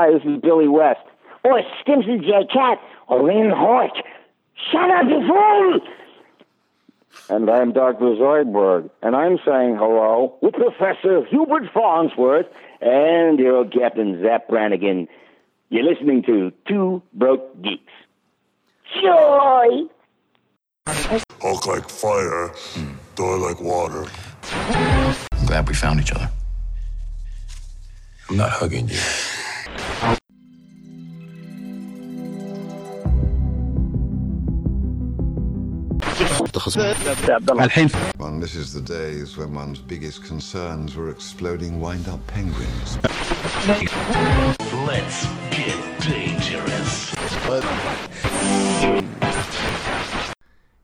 Hi, this is Billy West. Or Stimpson J. Cat. Or Lynn Hort. Shut up, you fool! And I'm Dr. Zoidberg, and I'm saying hello with Professor Hubert Farnsworth and your old Captain Zapp Brannigan. You're listening to Two Broke Geeks. Joy! Hulk like fire, Thor like water. I'm glad we found each other. I'm not hugging you. الحين One misses the days when one's biggest concerns were exploding wind-up penguins. Let's get dangerous.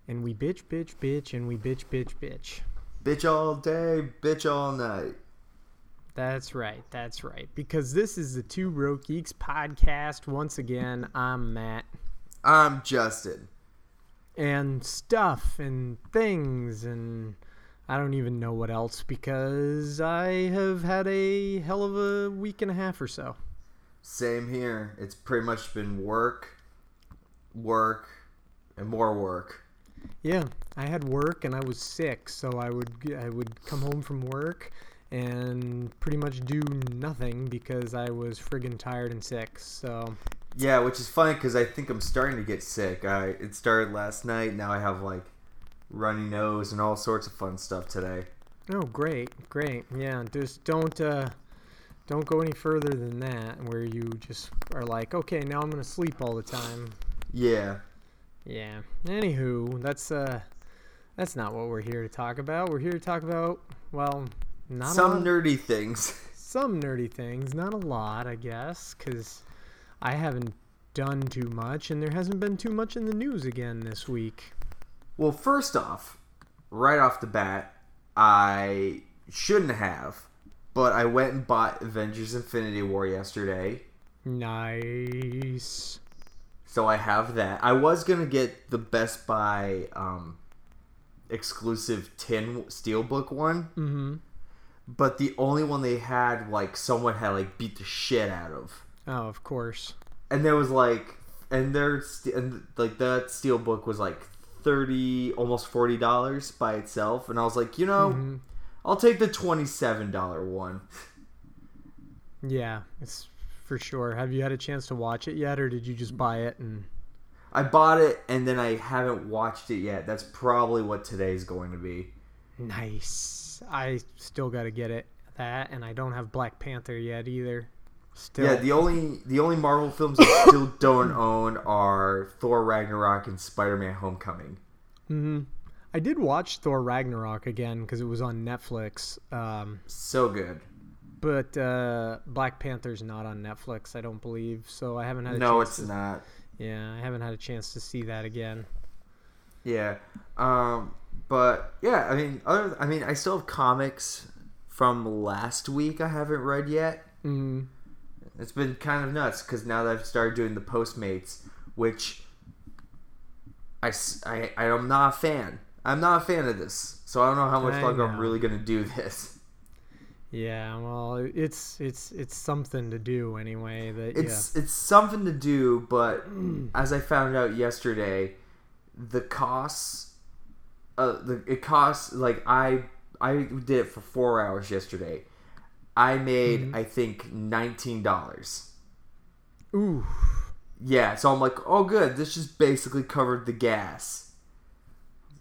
And we bitch, bitch, bitch, and we bitch, bitch, bitch. Bitch all day, bitch all night. That's right. That's right. Because this is the Two Broke Geeks podcast. Once again, I'm Matt. I'm Justin. And stuff and things and I don't even know what else because I have had a hell of a week and a half or so. Same here. It's pretty much been work, work, and more work. Yeah, I had work and I was sick, so I would I would come home from work and pretty much do nothing because I was friggin' tired and sick. So Yeah, which is funny because I think I'm starting to get sick. I it started last night. Now I have like runny nose and all sorts of fun stuff today. Oh, great, great. Yeah, just don't uh, don't go any further than that, where you just are like, okay, now I'm gonna sleep all the time. Yeah. Yeah. Anywho, that's uh, that's not what we're here to talk about. We're here to talk about well, not Some nerdy things. some nerdy things, not a lot, I guess, because I haven't done too much, and there hasn't been too much in the news again this week. Well, first off, right off the bat, I shouldn't have, but I went and bought Avengers Infinity War yesterday. Nice. So I have that. I was gonna get the Best Buy um, exclusive tin steelbook one, Mm-hmm. but the only one they had, like someone had like beat the shit out of, Oh, of course. and there was like, and their and like that steel book was like thirty, almost forty dollars by itself, and I was like, you know, Mhm. I'll take the twenty-seven dollar one. Yeah, it's for sure. Have you had a chance to watch it yet, or did you just buy it and? I bought it and then I haven't watched it yet. That's probably what today's going to be. Nice. I still got to get it. That and I don't have Black Panther yet either. Still. Yeah, the only the only Marvel films I still don't own are Thor Ragnarok and Spider-Man: Homecoming. hmm I did watch Thor Ragnarok again because it was on Netflix. Um, So good. but uh, Black Panther's not on Netflix, I don't believe. So I haven't had a No, chance it's to, not. Yeah, I haven't had a chance to see that again. Yeah. Um but yeah, I mean other I mean I still have comics from last week I haven't read yet. Mm. It's been kind of nuts cuz now that I've started doing the Postmates, which I, I, I'm not a fan. I'm not a fan of this. So I don't know how much I longer I'm really going to do this. Yeah, well, it's it's it's something to do anyway. That It's it's something to do, but as I found out yesterday, the costs, uh, the it costs like I I did it for four hours yesterday. I made Mm-hmm. I think nineteen dollars. Ooh, Yeah, so I'm like, oh good, this just basically covered the gas.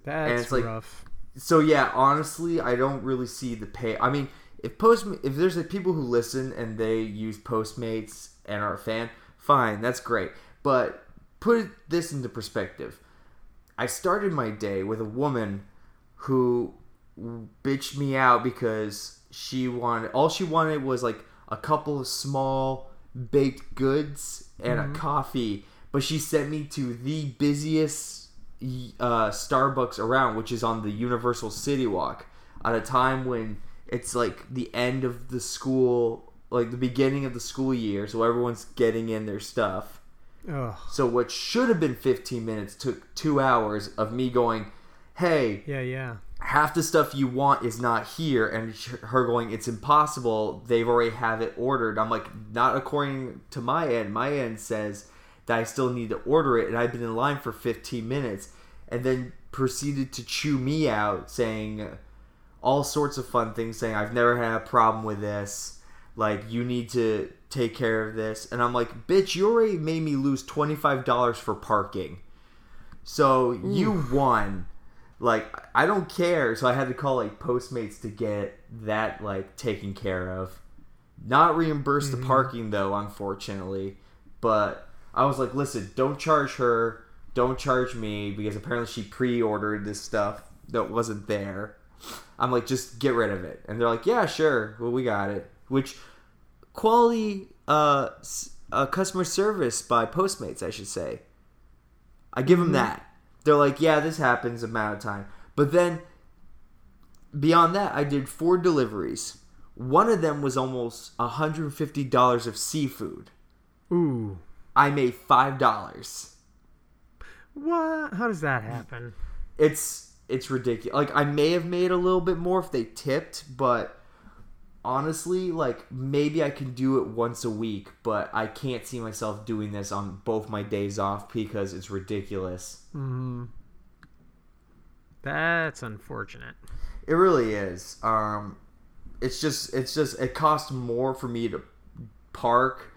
that's it's like- rough. So yeah, honestly, I don't really see the pay. I mean, if post if there's like people who listen and they use Postmates and are a fan, fine, that's great. But put this into perspective. I started my day with a woman who bitched me out because she wanted all she wanted was like a couple of small baked goods and a coffee, but she sent me to the busiest uh, Starbucks around, which is on the Universal City Walk, at a time when it's like the end of the school, like the beginning of the school year, so everyone's getting in their stuff. Ugh. So what should have been 15 minutes took two hours of me going, "Hey, Yeah, yeah. Half the stuff you want is not here and her going it's impossible. They've already have it ordered. I'm like not according to my end. My end says that i still need to order it and i've been in line for 15 minutes and then proceeded to chew me out saying all sorts of fun things saying i've never had a problem with this. Like you need to take care of this. And i'm like bitch you already made me lose $25 for parking. So you won like I don't care. So I had to call like Postmates to get that like taken care of. Not reimburse the parking though, unfortunately. But I was like, listen, don't charge her, don't charge me because apparently she pre-ordered this stuff that wasn't there. I'm like, just get rid of it, and they're like, yeah, sure, well we got it. Which quality uh, uh customer service by Postmates, I should say. I give them that. They're like, yeah, this happens amount of time. But then beyond that, I did four deliveries. One of them was almost $150 of seafood. Ooh. I made $5. What? How does that happen? It's it's ridiculous. Like I may have made a little bit more if they tipped, but honestly, like maybe I can do it once a week, but I can't see myself doing this on both my days off because it's ridiculous. That's unfortunate. It really is. Um, it's just it's just it costs more for me to park,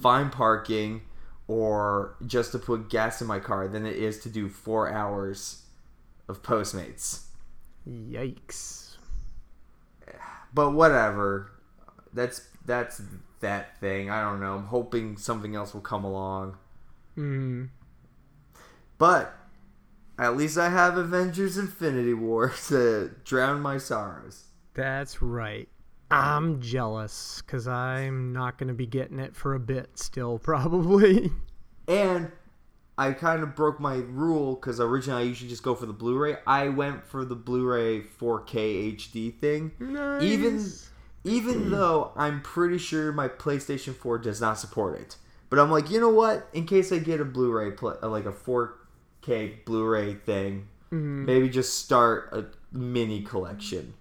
find parking, or just to put gas in my car than it is to do four hours of Postmates. Yikes. But whatever. That's that's that thing. I don't know. I'm hoping something else will come along. Hmm. But at least I have Avengers Infinity War to drown my sorrows. That's right. I'm jealous because I'm not going to be getting it for a bit still, probably. And I kind of broke my rule because originally I usually just go for the Blu-ray. I went for the Blu-ray 4K HD thing. Nice. Even even though I'm pretty sure my PlayStation 4 does not support it. But I'm like, you know what? In case I get a Blu-ray, pl- uh, like a 4K Blu-ray thing, maybe just start a mini collection.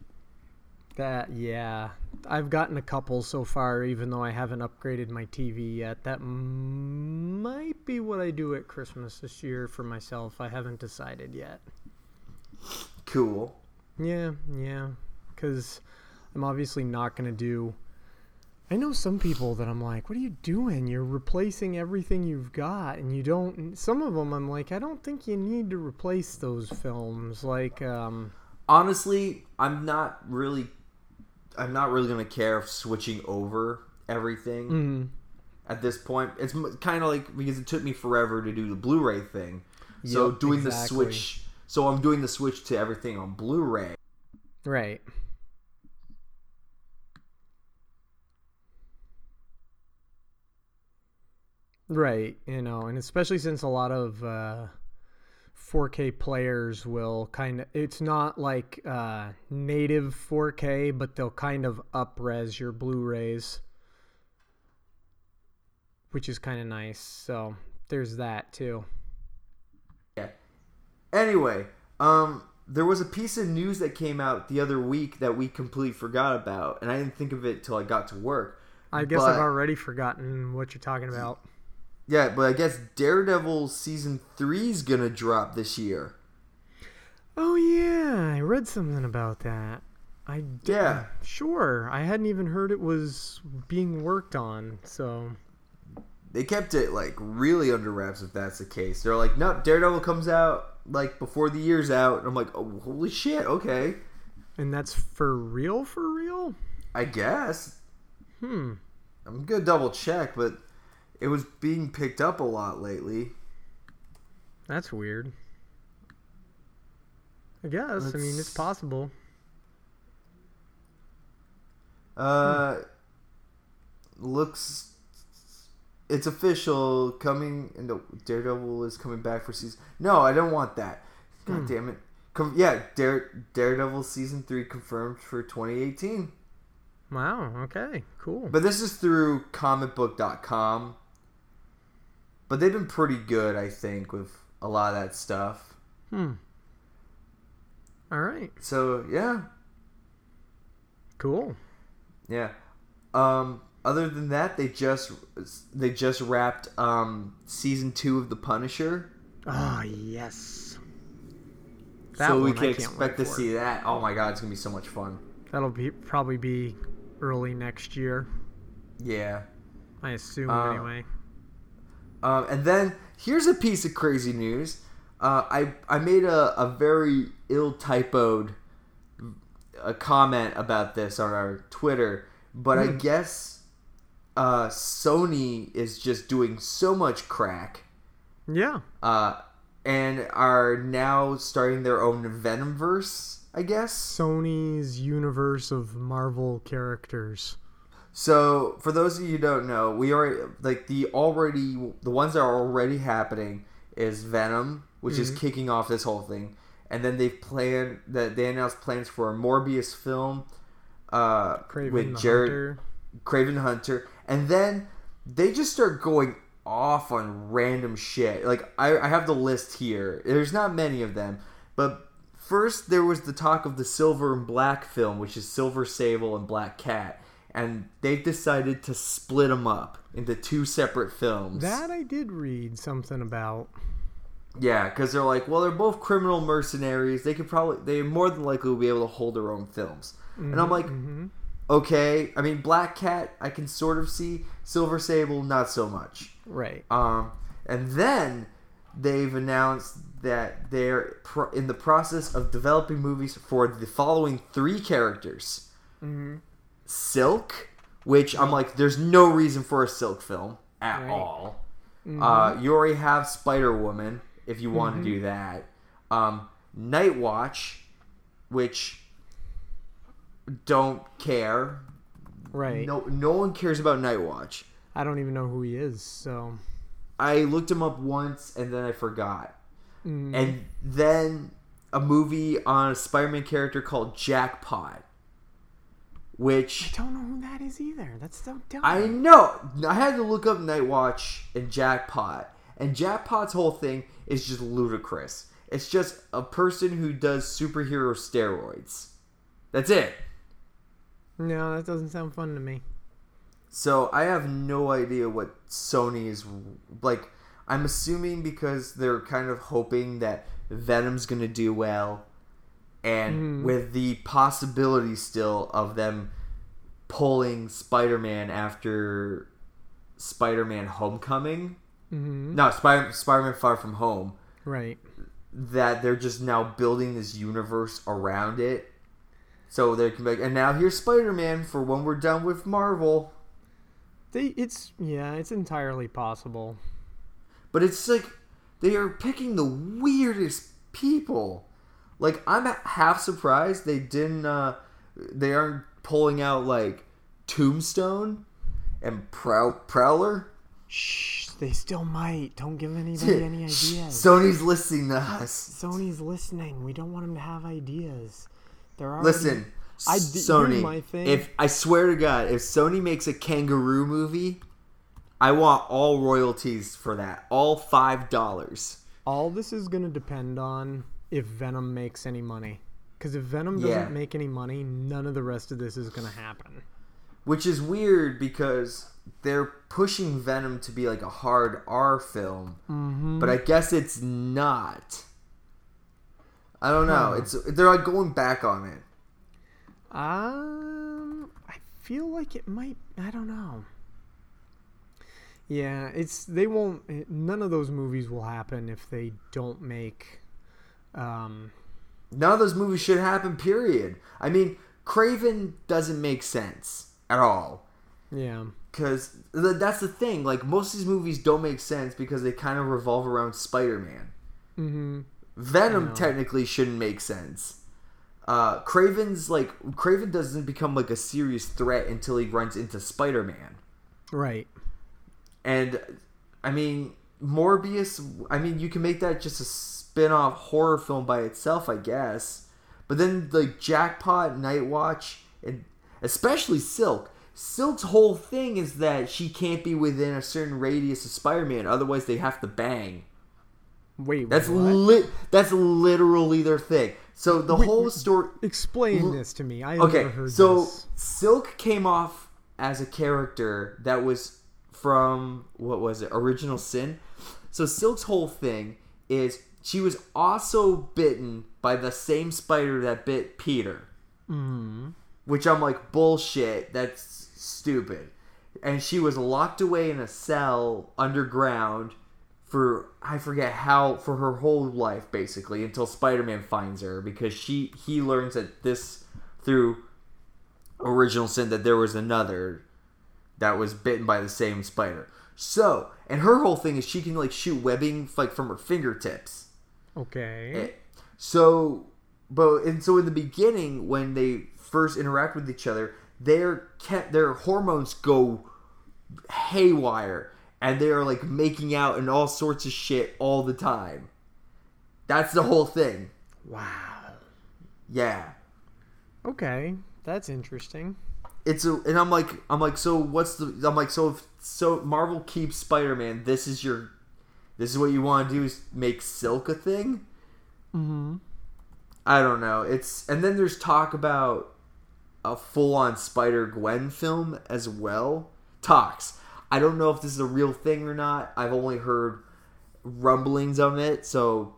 That, yeah. I've gotten a couple so far, even though I haven't upgraded my TV yet. That might be what I do at Christmas this year for myself. I haven't decided yet. Cool. Yeah, yeah. Because I'm obviously not going to do. I know some people that I'm like, what are you doing? You're replacing everything you've got, and you don't. Some of them I'm like, I don't think you need to replace those films. Like, um, honestly, I'm not really, I'm not really gonna care if switching over everything at this point. It's kind of like because it took me forever to do the Blu-ray thing, so Yep, doing exactly. the switch. So I'm doing the switch to everything on Blu-ray. right. Right, you know, and especially since a lot of uh, 4K players will kind of, it's not like uh, native 4K, but they'll kind of upres your Blu rays, which is kind of nice. So there's that too. Yeah. Anyway, um, there was a piece of news that came out the other week that we completely forgot about, and I didn't think of it till I got to work. I guess But- I've already forgotten what you're talking about. Yeah, but I guess Daredevil season three's gonna drop this year. Oh, yeah, I read something about that. I did. Yeah. Sure. I hadn't even heard it was being worked on, so. they kept it like really under wraps if that's the case. They're like, nope, Daredevil comes out like before the year's out. And I'm like, oh, holy shit, okay. And that's for real, for real? I guess. Hmm. I'm gonna double check, but it was being picked up a lot lately. That's weird. I guess. I mean, it's possible. Uh, looks. It's official. Coming and into Daredevil is coming back for season. No, I don't want that. God damn it. Com- yeah, Dare Daredevil season three confirmed for 2018. Wow. Okay. Cool. But this is through comicbook.com. But they've been pretty good, I think, with a lot of that stuff. Hmm. All right. So yeah, Cool. yeah. Um, other than that, they just they just wrapped um season two of The Punisher. Ah, yes. That so we can expect to see that. Oh my god, it's gonna be so much fun. That'll be probably be early next year. Yeah. I assume Uh, anyway. Um, and then here's a piece of crazy news. Uh, I I made a, a very ill typoed a comment about this on our Twitter, but I guess uh, Sony is just doing so much crack Yeah. uh, and are now starting their own Venomverse. I guess. Sony's universe of Marvel characters. So, for those of you who don't know, we already like the already the ones that are already happening is Venom, which is kicking off this whole thing, and then they've planned that they announced plans for a Morbius film uh, Kraven with Jared Hunter. Kraven Hunter, and then they just start going off on random shit. Like I, I have the list here. There's not many of them, but first there was the talk of the Silver and Black film, which is Silver Sable and Black Cat, and they've decided to split them up into two separate films. That I did read something about. Yeah, because they're like, well, they're both criminal mercenaries. They could probably, they more than likely will be able to hold their own films. And I'm mm-hmm, like, mm-hmm. okay. I mean, Black Cat, I can sort of see. Silver Sable, not so much. Right. Um, and then they've announced that they're pro- in the process of developing movies for the following three characters: mm-hmm. Silk, which I'm like, there's no reason for a Silk film at Right. all. Uh, you already have Spider Woman if you want to do that. Um, Night Watch, which don't care. Right. No, no one cares about Night Watch. I don't even know who he is, so I looked him up once and then I forgot. And then a movie on a Spider-Man character called Jackpot, which I don't know who that is either. That's so dumb. I know. I had to look up Night Watch and Jackpot, and Jackpot's whole thing is just ludicrous. It's just a person who does superhero steroids. That's it. No, that doesn't sound fun to me. So I have no idea what Sony is like. I'm assuming because they're kind of hoping that Venom's gonna do well, and with the possibility still of them pulling Spider-Man after Spider-Man: Homecoming. hmm No, Spider Spider-Man: Far From Home. Right. That they're just now building this universe around it, so they can make. And now here's Spider-Man for when we're done with Marvel. They it's yeah, it's entirely possible. But it's like they are picking the weirdest people. Like I'm half surprised they didn't. uh They aren't pulling out like Tombstone and Prow- Prowler. Shh, they still might. Don't give anybody any ideas. Sony's listening to us. Sony's listening. We don't want them to have ideas. They're already, Listen, I d- Sony. If I swear to God, if Sony makes a kangaroo movie, I want all royalties for that. All five dollars. all this is going to depend on if Venom makes any money. Because if Venom doesn't Yeah. make any money, none of the rest of this is going to happen. Which is weird because they're pushing Venom to be like a hard R film, Mm-hmm. but I guess it's not. I don't know. It's they're like going back on it. Um, I feel like it might. I don't know. Yeah, it's they won't. None of those movies will happen if they don't make. Um, None of those movies should happen. Period. I mean, Kraven doesn't make sense at all. yeah, because that's the thing. Like most of these movies don't make sense because they kind of revolve around Spider-Man. mm-hmm. Venom technically shouldn't make sense. Uh, Kraven's like Kraven doesn't become like a serious threat until he runs into Spider-Man, right. and I mean Morbius. I mean you can make that just a spin-off horror film by itself, I guess. But then like Jackpot, Night Watch, and especially Silk. Silk's whole thing is that she can't be within a certain radius of Spider-Man, otherwise they have to bang. Wait, That's lit. That's literally their thing. So the whole story. Explain this to me. I Okay, never heard so this. Silk came off as a character that was from what was it? Original Sin. So Silk's whole thing is she was also bitten by the same spider that bit Peter. Mm-hmm. Which I'm like bullshit. That's stupid. And she was locked away in a cell underground for I forget how for her whole life basically until Spider-Man finds her because she he learns that this through original sin that there was another that was bitten by the same spider. So, and her whole thing is she can like shoot webbing like from her fingertips. Okay. Eh, So, but and so in the beginning when they first interact with each other, their their hormones go haywire and they are like making out and all sorts of shit all the time. That's the whole thing. Wow. Yeah. Okay. That's interesting. It's a and I'm like I'm like so what's the I'm like so if, so Marvel keeps Spider-Man this is your this is what you want to do is make Silk a thing? Mm-hmm. I don't know. It's and then there's talk about a full-on Spider-Gwen film as well. Talks. I don't know if this is a real thing or not. I've only heard rumblings of it, so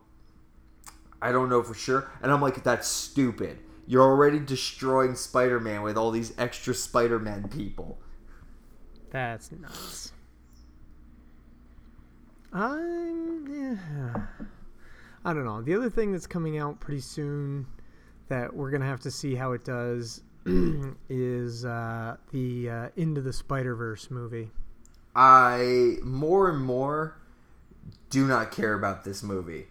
I don't know for sure. And I'm like that's stupid. You're already destroying Spider-Man with all these extra Spider-Man people. That's nuts. I'm yeah. I don't know. The other thing that's coming out pretty soon that we're gonna have to see how it does is uh, the uh, Into the Spider Verse movie. I more and more do not care about this movie.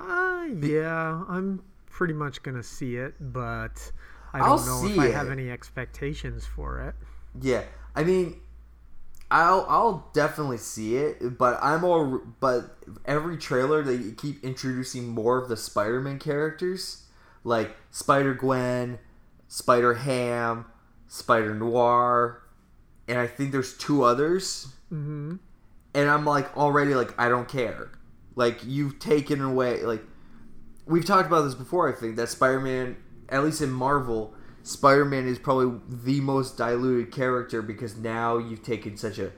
Uh, yeah, I'm pretty much gonna see it, but I I'll don't know if I it. have any expectations for it. Yeah, I mean, I'll I'll definitely see it, but I'm all but every trailer they keep introducing more of the Spider-Man characters, like Spider Gwen, Spider Ham, Spider Noir, and I think there's two others. Mm-hmm. and I'm like already like I don't care. Like you've taken away like we've talked about this before. I think that Spider-Man, at least in Marvel, Spider-Man is probably the most diluted character because now you've taken such a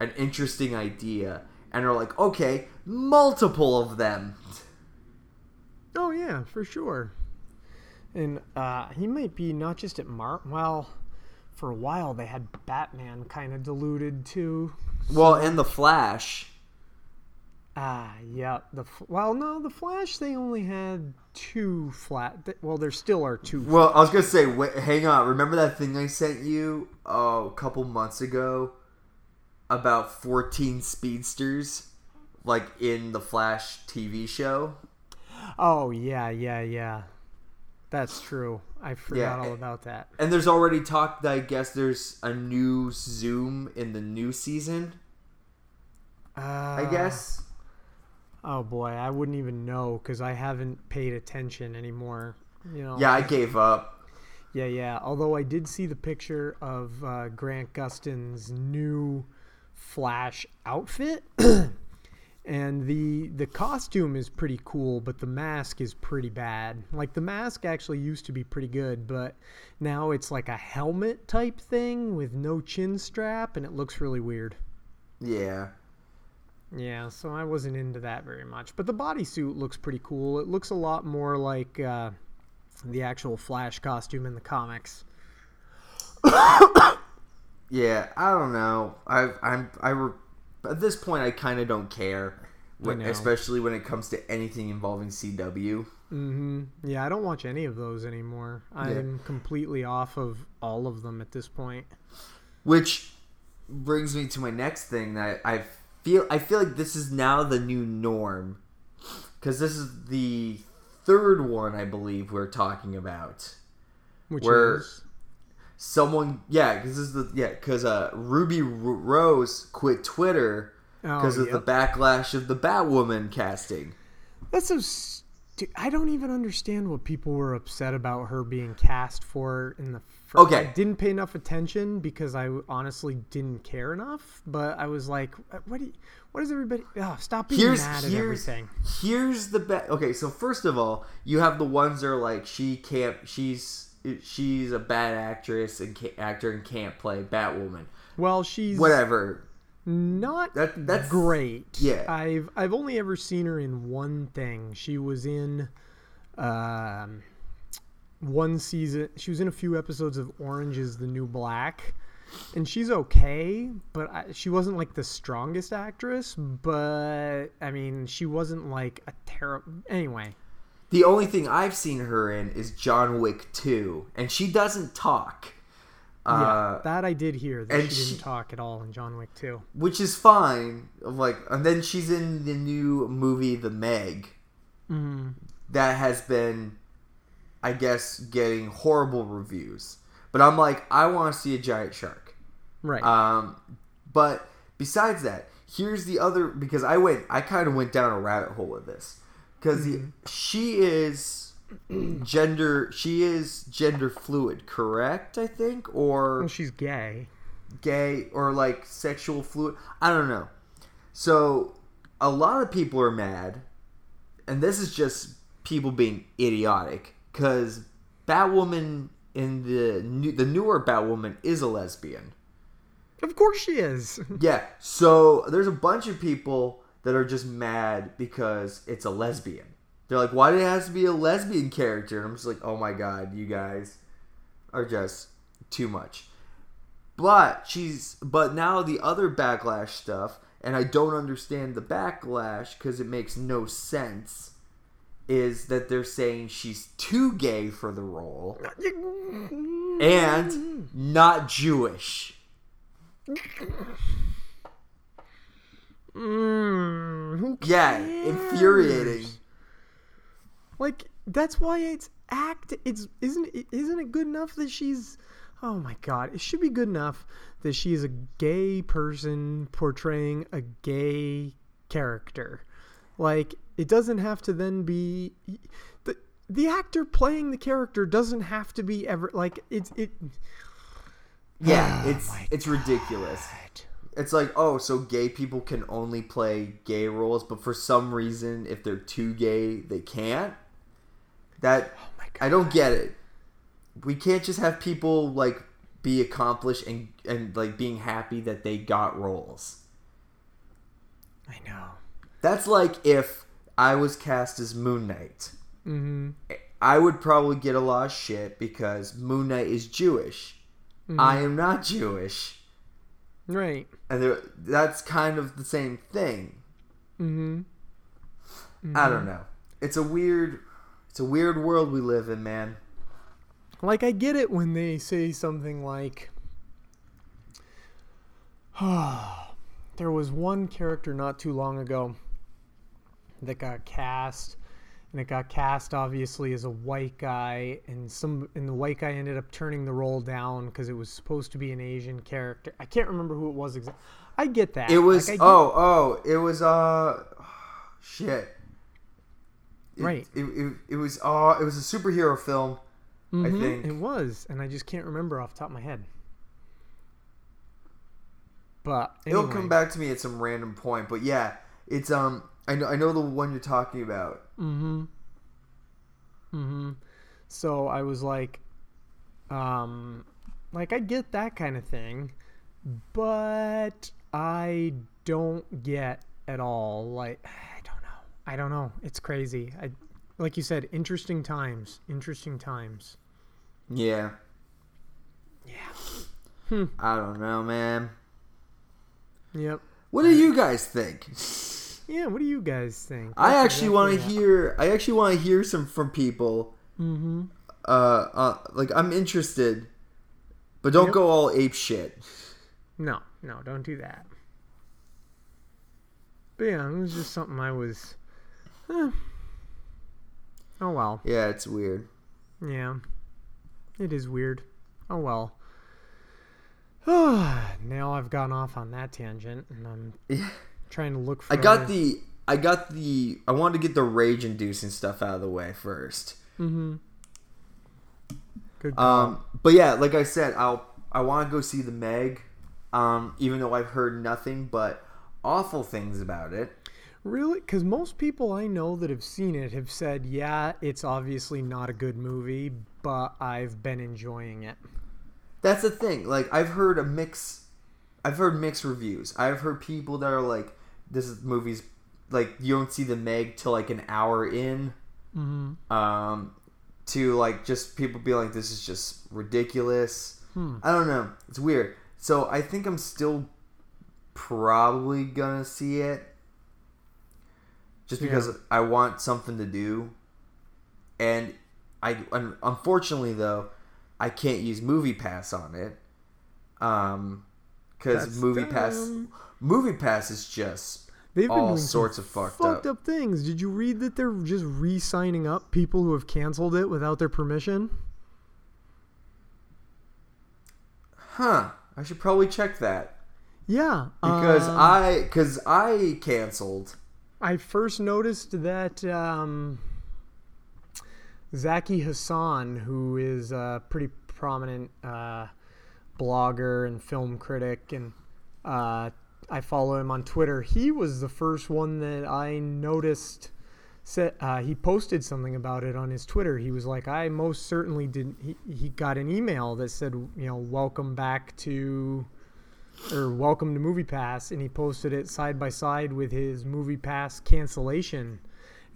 an interesting idea and are like, okay, multiple of them. Oh yeah, for sure. And uh, he might be not just at Mar. Well, for a while they had Batman kind of diluted too. Well, and the Flash. Ah, yeah. The well, no, the Flash they only had two flat. Well, there still are two. Well, I was gonna say, wait, hang on. Remember that thing I sent you oh, a couple months ago about 14 speedsters, like in the Flash TV show? Oh yeah, yeah, yeah. That's true. I forgot Yeah, all about that. And there's already talk that I guess there's a new Zoom in the new season. Uh, I guess. Oh boy, I wouldn't even know because I haven't paid attention anymore. You know. Yeah, I gave up. Yeah, yeah. Although I did see the picture of uh, Grant Gustin's new Flash outfit, and the the costume is pretty cool, but the mask is pretty bad. Like the mask actually used to be pretty good, but now it's like a helmet type thing with no chin strap, and it looks really weird. Yeah. Yeah, so I wasn't into that very much. But the bodysuit looks pretty cool. It looks a lot more like uh, the actual Flash costume in the comics. Yeah, I don't know. I I'm I re- at this point I kind of don't care, when, especially when it comes to anything involving CW. hmm Yeah, I don't watch any of those anymore. I'm completely off of all of them at this point. Which brings me to my next thing that I feel I feel like this is now the new norm because this is the third one I believe we're talking about. Which Where- is Someone, yeah, because this is the yeah, because uh, Ruby R- Rose quit Twitter oh, because of the backlash of the Batwoman casting. that's so. Stu- I don't even understand what people were upset about her being cast for in the For, Okay. I didn't pay enough attention because I honestly didn't care enough. But I was like, what? Do you, what is everybody? Oh, stop being here's mad at here's everything. here's the bet. Okay, so first of all, you have the ones that are like she can't. She's she's a bad actress and ca- actor and can't play Batwoman. Well, she's Whatever. not That- that's- great. yeah. I've I've only ever seen her in one thing. She was in um one season. She was in a few episodes of Orange is the New Black. And she's okay, but I, she wasn't like the strongest actress. But I mean, she wasn't like a terrible. Anyway, The only thing I've seen her in is John Wick 2, and she doesn't talk. yeah, Uh, that I did hear that and she didn't she- talk at all in John Wick 2. which is fine. Like, and then she's in the new movie The Meg. Mm-hmm. That has been, I guess, getting horrible reviews. But I'm like, I want to see a giant shark. Right. Um, but besides that, here's the other because I went, I kind of went down a rabbit hole with this because she is gender, she is gender fluid, correct? I think, or well, she's gay. gay or like sexual fluid. I don't know. So a lot of people are mad, and this is just people being idiotic because Batwoman in the new, the newer Batwoman is a lesbian. Of course she is. Yeah. So there's a bunch of people that are just mad because it's a lesbian. They're like, why did it have to be a lesbian character? And I'm just like, oh my god, you guys are just too much. But she's but now the other backlash stuff, and I don't understand the backlash because it makes no sense. Is that they're saying she's too gay for the role and not Jewish. Mm, who Yeah, infuriating. Like that's why it's act. It's isn't it isn't it good enough that she's. Oh my god! It should be good enough that she is a gay person portraying a gay character. Like it doesn't have to then be the the actor playing the character doesn't have to be ever like it's it. Yeah, Oh it's it's oh ridiculous. It's like, oh, so gay people can only play gay roles, but for some reason, if they're too gay, they can't. That Oh I don't get it. We can't just have people like be accomplished and and like being happy that they got roles. I know. That's like if I was cast as Moon Knight. Mm-hmm. I would probably get a lot of shit because Moon Knight is Jewish. Mm-hmm. I am not Jewish. Right. and there- that's kind of the same thing. Mm-hmm. I don't know. It's a weird, it's a weird world we live in, man. Like I get it when they say something like there was one character not too long ago that got cast and it got cast obviously as a white guy and some and the white guy ended up turning the role down because it was supposed to be an Asian character. I can't remember who it was exactly. I get that. It was Like, oh oh it was uh shit. It- Right. It, it, it was uh it was a superhero film. I Mhm, think it was, and I just can't remember off the top of my head. But it'll come back to me at some random point. But yeah, it's um I know I know the one you're talking about. Mm-hmm. Mm-hmm. So I was like, um, like I get that kind of thing, but I don't get at all. Like I don't know. I don't know. It's crazy. I, like you said, interesting times. Interesting times. Yeah. Yeah. Hmm. I don't know, man. Yep. What do you guys think? Yeah. What do you guys think? I That's actually want to hear. I actually want to hear some from people. Mm-hmm. Uh, uh, like I'm interested, but don't Yep. go all ape shit. No, no, don't do that. But yeah, it was just something I was. eh. Oh well. Yeah, it's weird. Yeah. It is weird. Oh well. now I've gone off on that tangent and I'm Yeah. Trying to look for I got the. I got the. I wanted to get the rage-inducing stuff out of the way first. Mm-hmm. Good. Um, but yeah, like I said, I'll I want to go see the Meg, um, even though I've heard nothing but awful things about it. Really? Because most people I know that have seen it have said, yeah, it's obviously not a good movie, but I've been enjoying it. That's the thing. Like I've heard a mix. I've heard mixed reviews. I've heard people that are like, "This is movie's like you don't see the Meg till like an hour in." Mm-hmm. Um, to like just people be like, "This is just ridiculous." I don't know. It's weird. So I think I'm still probably gonna see it, just because I want something to do, and I un- unfortunately though I can't use Movie Pass on it, um, because Movie Pass. Movie Pass is just They've been all doing some sorts of fucked, fucked up. up things. Did you read that they're just re-signing up people who have canceled it without their permission? Huh? I should probably check that Yeah, because um, I because I canceled. I first noticed that um, Zaki Hasan, who is a pretty prominent uh, blogger and film critic, and uh, I follow him on Twitter. He was the first one that I noticed. Said uh, he posted something about it on his Twitter. He was like, "I most certainly didn't." He, he got an email that said, "You know, welcome back to or welcome to movie pass and he posted it side by side with his movie pass cancellation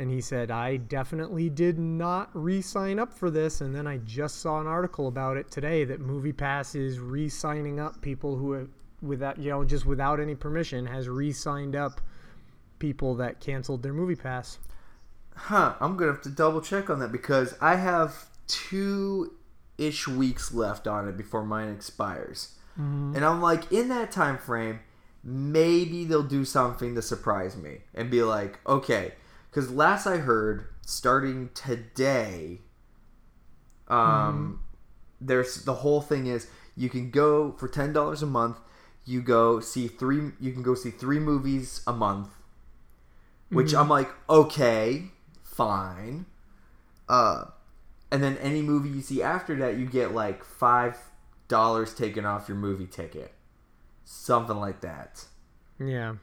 and he said i definitely did not re-sign up for this and then i just saw an article about it today that movie pass is re-signing up people who have without you know just without any permission has re-signed up people that canceled their movie pass Huh, I'm gonna have to double check on that because I have two ish weeks left on it before mine expires. Mm-hmm. And I'm like, in that time frame, maybe they'll do something to surprise me and be like, okay. Because last I heard, starting today, um, there's the whole thing is you can go for ten dollars a month. You go see three. You can go see three movies a month, which I'm like, okay, fine. Uh, and then any movie you see after that, you get like five dollars taken off your movie ticket, something like that. yeah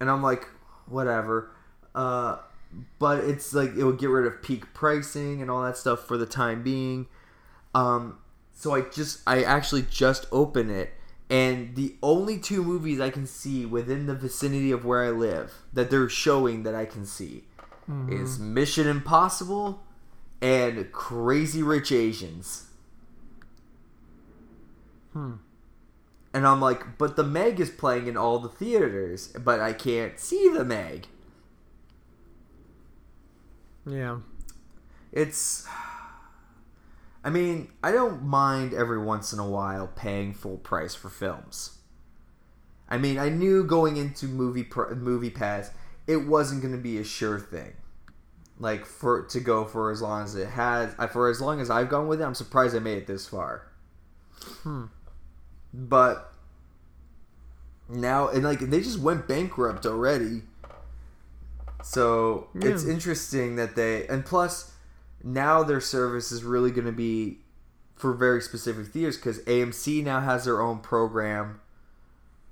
And I'm like, whatever. Uh, but it's like it would get rid of peak pricing and all that stuff for the time being. Um, so I just I actually just open it, and the only two movies I can see within the vicinity of where I live that they're showing that I can see is Mission Impossible and Crazy Rich Asians. Hmm. And I'm like, but the Meg is playing in all the theaters, but I can't see the Meg. Yeah It's. I mean, I don't mind every once in a while paying full price for films. I mean, I knew going into movie movie pass, it wasn't going to be a sure thing. Like for to go for as long as it has, for as long as I've gone with it, I'm surprised I made it this far. Hmm. But now, and like they just went bankrupt already. So it's interesting that they, and plus, now their service is really going to be for very specific theaters because AMC now has their own program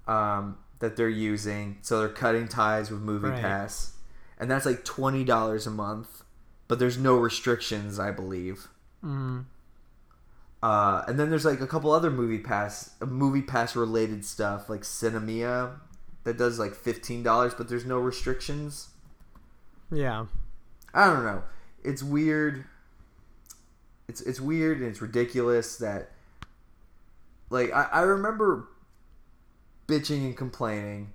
um, that they're using. So they're cutting ties with Movie Right. Pass, and that's like twenty dollars a month. But there's no restrictions, I believe. mm, Uh, and then there's like a couple other movie pass, movie pass related stuff like Sinemia that does like fifteen dollars, but there's no restrictions. Yeah I don't know. It's weird. It's it's weird and it's ridiculous that like I, I remember bitching and complaining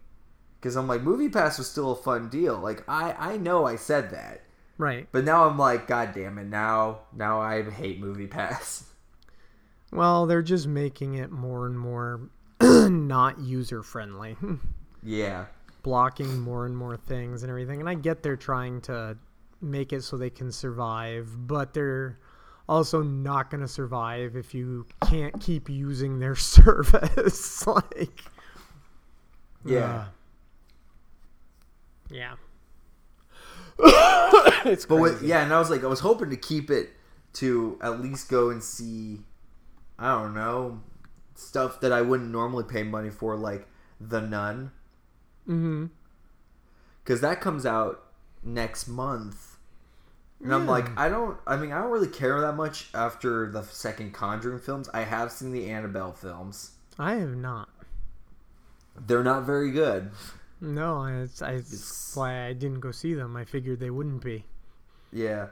because I'm like movie pass was still a fun deal. Like I I know I said that, right but now I'm like god damn it now now I hate movie pass. well they're just making it more and more not user friendly yeah. Blocking more and more things and everything. And I get they're trying to make it so they can survive, but they're also not going to survive if you can't keep using their service. like, Yeah. uh, yeah. it's But with, yeah, and I was like, I was hoping to keep it to at least go and see I don't know stuff that I wouldn't normally pay money for like The Nun Mm-hmm. cuz that comes out next month. And I'm like I don't I mean I don't really care that much after the second Conjuring films. I have seen the Annabelle films. I have not. They're not very good. No, it's, It's- it's why I didn't go see them. I figured they wouldn't be. Yeah.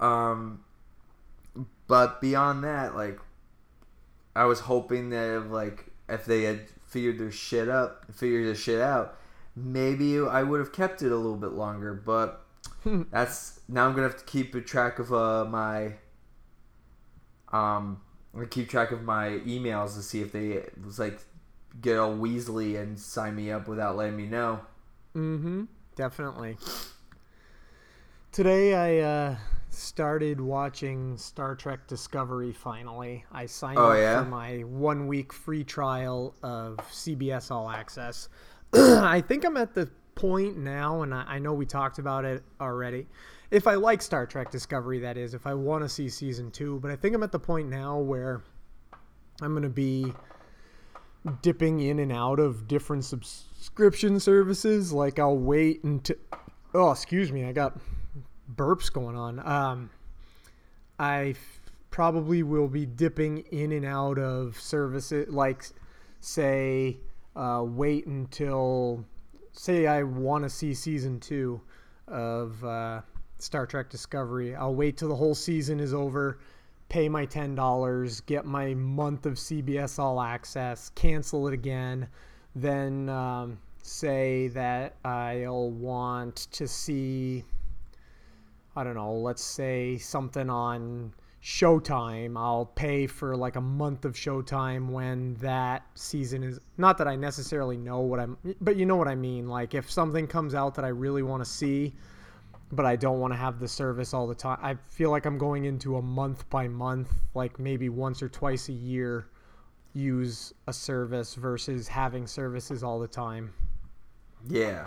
Um but beyond that, like I was hoping that if, like if they had figured their shit up, figured their shit out, maybe I would have kept it a little bit longer, but that's now I'm gonna have to keep a track of uh, my um I'm gonna keep track of my emails to see if they was like get all Weasley and sign me up without letting me know. Mm-hmm. Definitely. Today I uh, started watching Star Trek Discovery. Finally, I signed Oh, up yeah? for my one week free trial of CBS All Access. I think I'm at the point now, and I, I know we talked about it already. If I like Star Trek Discovery, that is, if I want to see season two, but I think I'm at the point now where I'm going to be dipping in and out of different subscription services. Like I'll wait until oh, excuse me, I got burps going on. Um, I probably will be dipping in and out of services. Like say, uh, wait until say I want to see season two of uh, Star Trek Discovery. I'll wait till the whole season is over pay my $10, get my month of CBS All Access, cancel it again, then um, say that I'll want to see, I don't know, let's say something on Showtime. I'll pay for like a month of Showtime when that season is. Not that I necessarily know what I'm, but you know what I mean. Like if something comes out that I really want to see, but I don't want to have the service all the time. I feel like I'm going into a month by month, like maybe once or twice a year, use a service versus having services all the time. Yeah.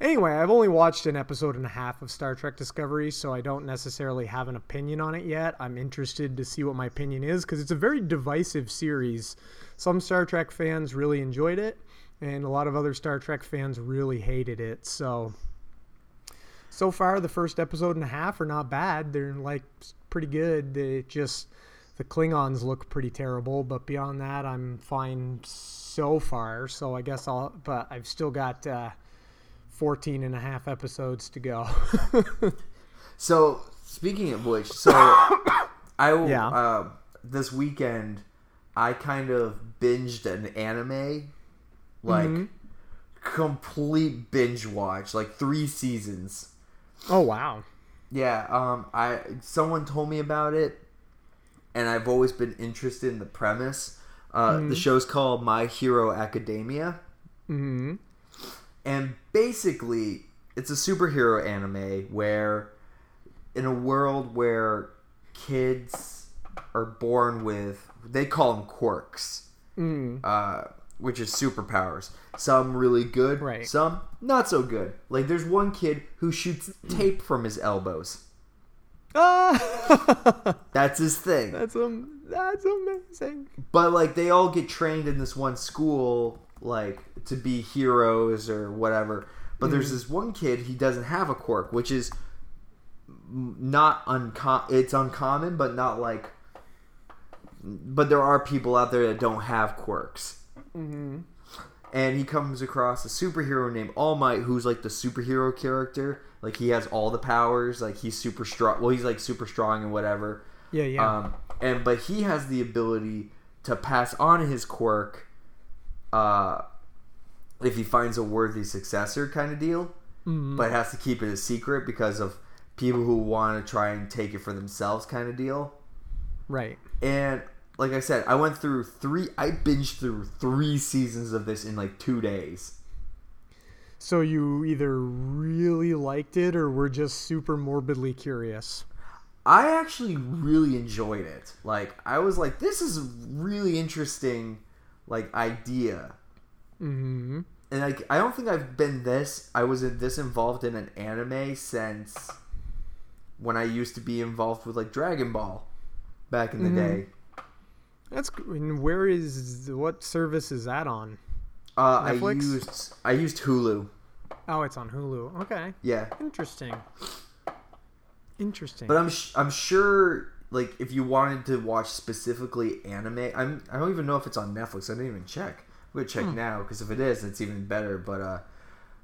Anyway, I've only watched an episode and a half of Star Trek Discovery, so I don't necessarily have an opinion on it yet. I'm interested to see what my opinion is because it's a very divisive series. Some Star Trek fans really enjoyed it, and a lot of other Star Trek fans really hated it. So, so far, the first episode and a half are not bad. They're like pretty good. They just the Klingons look pretty terrible, but beyond that, I'm fine so far. So I guess I'll. But I've still got. Uh, 14 and a half episodes to go. So speaking of which, so I will. Yeah. Uh, this weekend, I kind of binged an anime, like Mm-hmm. complete binge watch, like three seasons. oh wow. Yeah. Um. I someone told me about it, and I've always been interested in the premise. Uh, Mm-hmm. The show's called My Hero Academia. hmm And basically, it's a superhero anime where, in a world where kids are born with, they call them quirks, Mm. uh, which is superpowers. Some really good, Right. some not so good. Like, there's one kid who shoots tape from his elbows. Ah, That's his thing. that's um, that's amazing. But like they all get trained in this one school, like to be heroes or whatever. But there's this one kid he doesn't have a quirk, which is not uncommon. It's uncommon, but not like. But there are people out there that don't have quirks. Mm-hmm. And he comes across a superhero named All Might, who's like the superhero character. Like he has all the powers. Like he's super strong. Well, he's like super strong and whatever. Yeah, yeah. Um, and but he has the ability to pass on his quirk, uh, if he finds a worthy successor, kind of deal. But has to keep it a secret because of people who want to try and take it for themselves, kind of deal. right. And like I said, I went through three. I binged through three seasons of this in like two days. So you either really liked it or were just super morbidly curious. I actually really enjoyed it. Like I was like, this is really interesting, like idea. Mm-hmm. and like I don't think I've been this I was this involved in an anime since when I used to be involved with like Dragon Ball back in the Mhm. day. That's and where is what service is that on? Uh, I used I used Hulu. Oh, it's on Hulu. Okay, Yeah, interesting. Interesting. but I'm sh- I'm sure like if you wanted to watch specifically anime, I'm I don't even know if it's on Netflix. I didn't even check. I'm gonna check Hmm. now because if it is, it's even better. But uh,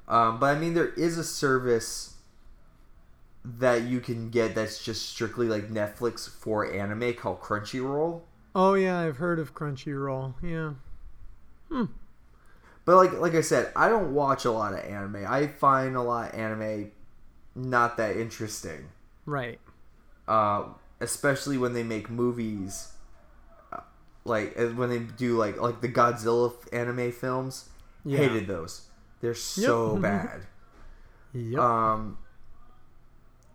um, but I mean there is a service that you can get that's just strictly like Netflix for anime called Crunchyroll. oh yeah, I've heard of Crunchyroll. Yeah. Hmm. But like like I said, I don't watch a lot of anime. I find a lot of anime not that interesting. Right. Uh, especially when they make movies uh, like when they do like like the Godzilla anime films. Yeah. Hated those. They're so Yep. bad. Yep. Um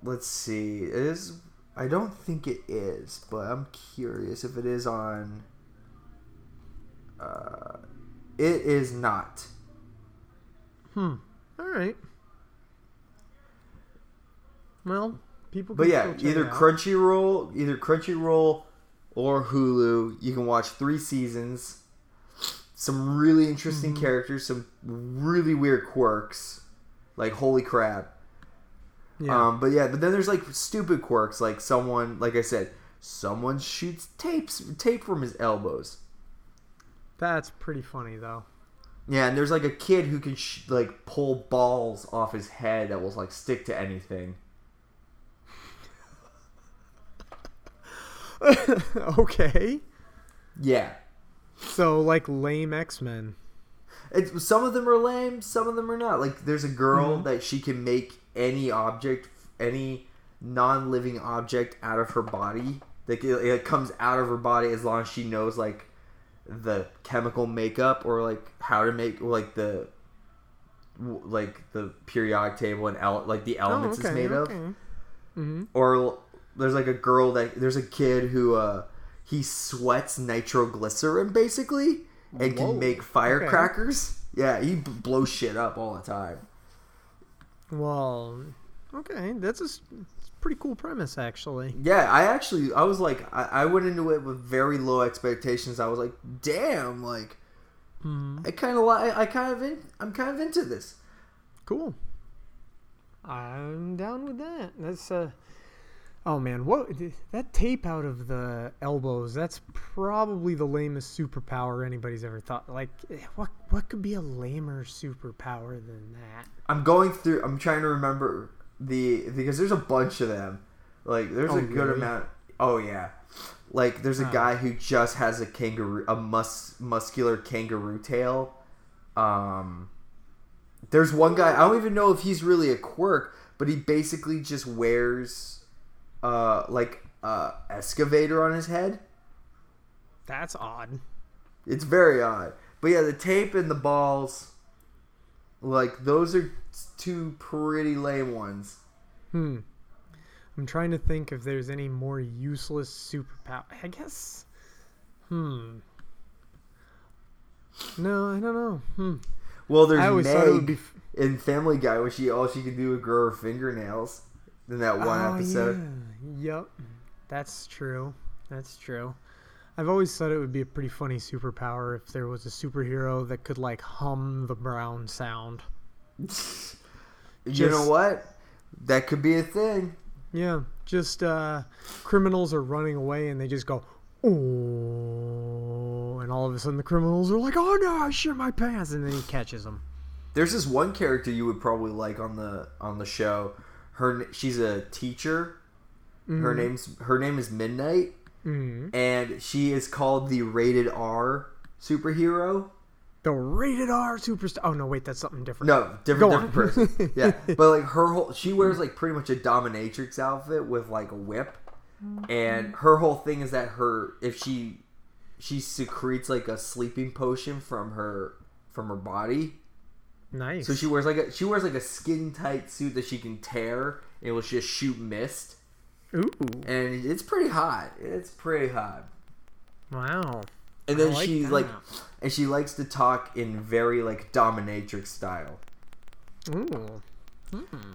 let's see. It is I don't think it is, but I'm curious if it is on uh it is not. Hmm. All right. Well, people. But yeah, either. Crunchyroll, either Crunchyroll or Hulu. You can watch three seasons. Some really interesting Mm-hmm. characters, some really weird quirks. Like holy crap. Yeah. Um, but yeah, but then there's like stupid quirks, like someone, like I said, someone shoots tapes tape from his elbows. That's pretty funny though. Yeah, and there's like a kid who can sh- like pull balls off his head that will like stick to anything. okay. Yeah, So like lame X Men. It's some of them are lame, some of them are not. Like there's a girl that she can make any object, any non-living object out of her body. Like it, it comes out of her body as long as she knows like the chemical makeup or like how to make like the like the periodic table and ele- like the elements oh, okay, it's made of. Mm-hmm. or there's like a girl that there's a kid who uh he sweats nitroglycerin basically and Whoa, can make firecrackers yeah he b- blows shit up all the time Well, okay, that's a pretty cool premise actually. yeah i actually i was like i, I went into it with very low expectations i was like damn like mm. i kind of like i kind of in, i'm kind of into this Cool. I'm down with that. That's uh Oh man, what that tape out of the elbows, that's probably the lamest superpower anybody's ever thought. Like eh, what what could be a lamer superpower than that? i'm going through i'm trying to remember the because there's a bunch of them like there's Oh, a good really? amount oh yeah like there's a Oh. guy who just has a kangaroo a mus muscular kangaroo tail um there's one guy i don't even know if he's really a quirk but he basically just wears uh like uh excavator on his head That's odd. it's very odd but yeah the tape and the balls like those are two pretty lame ones Hmm. I'm trying to think if there's any more useless superpower. I guess. Hmm. No, I don't know. Hmm. Well, there's Meg thought it would be. in Family Guy where she all she could do was grow her fingernails in that one oh, episode. Yeah. Yep. That's true. That's true. I've always thought it would be a pretty funny superpower if there was a superhero that could like hum the brown sound. you know what? That could be a thing. Yeah, just uh, criminals are running away and they just go, oh, and all of a sudden the criminals are like, oh no, I shit my pants, and then he catches them. There's this one character you would probably like on the on the show. Her she's a teacher. Her name's her name is Midnight, Mm-hmm. and she is called the rated R superhero. The rated R superstar. Oh no, wait, that's something different. No, different, Go different person. Yeah, but like her whole, she wears like pretty much a dominatrix outfit with like a whip, and her whole thing is that her if she she secretes like a sleeping potion from her from her body, Nice. so she wears like a she wears like a skin tight suit that she can tear and it will just shoot mist, Ooh, and it's pretty hot. It's pretty hot. wow. And then like she that. like, and she likes to talk in very like dominatrix style. Ooh. Hmm.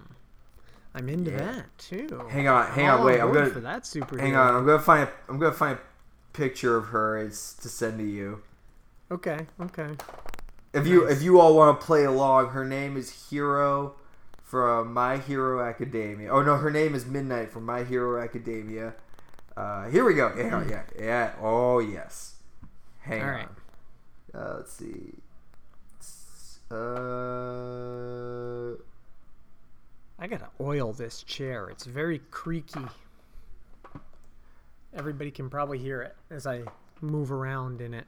I'm into that too. Hang on, hang on, wait. I'm gonna for that superhero. hang on. I'm gonna find. A, I'm gonna find a picture of her it's to send to you. Okay, okay. If you if you all want to play along, her name is Hero from My Hero Academia. Oh no, her name is Midnight from My Hero Academia. Uh, here we go. Yeah, yeah, yeah. Oh yes. Hang All on. right. Uh, let's see. Uh, I gotta oil this chair. It's very creaky. Everybody can probably hear it as I move around in it.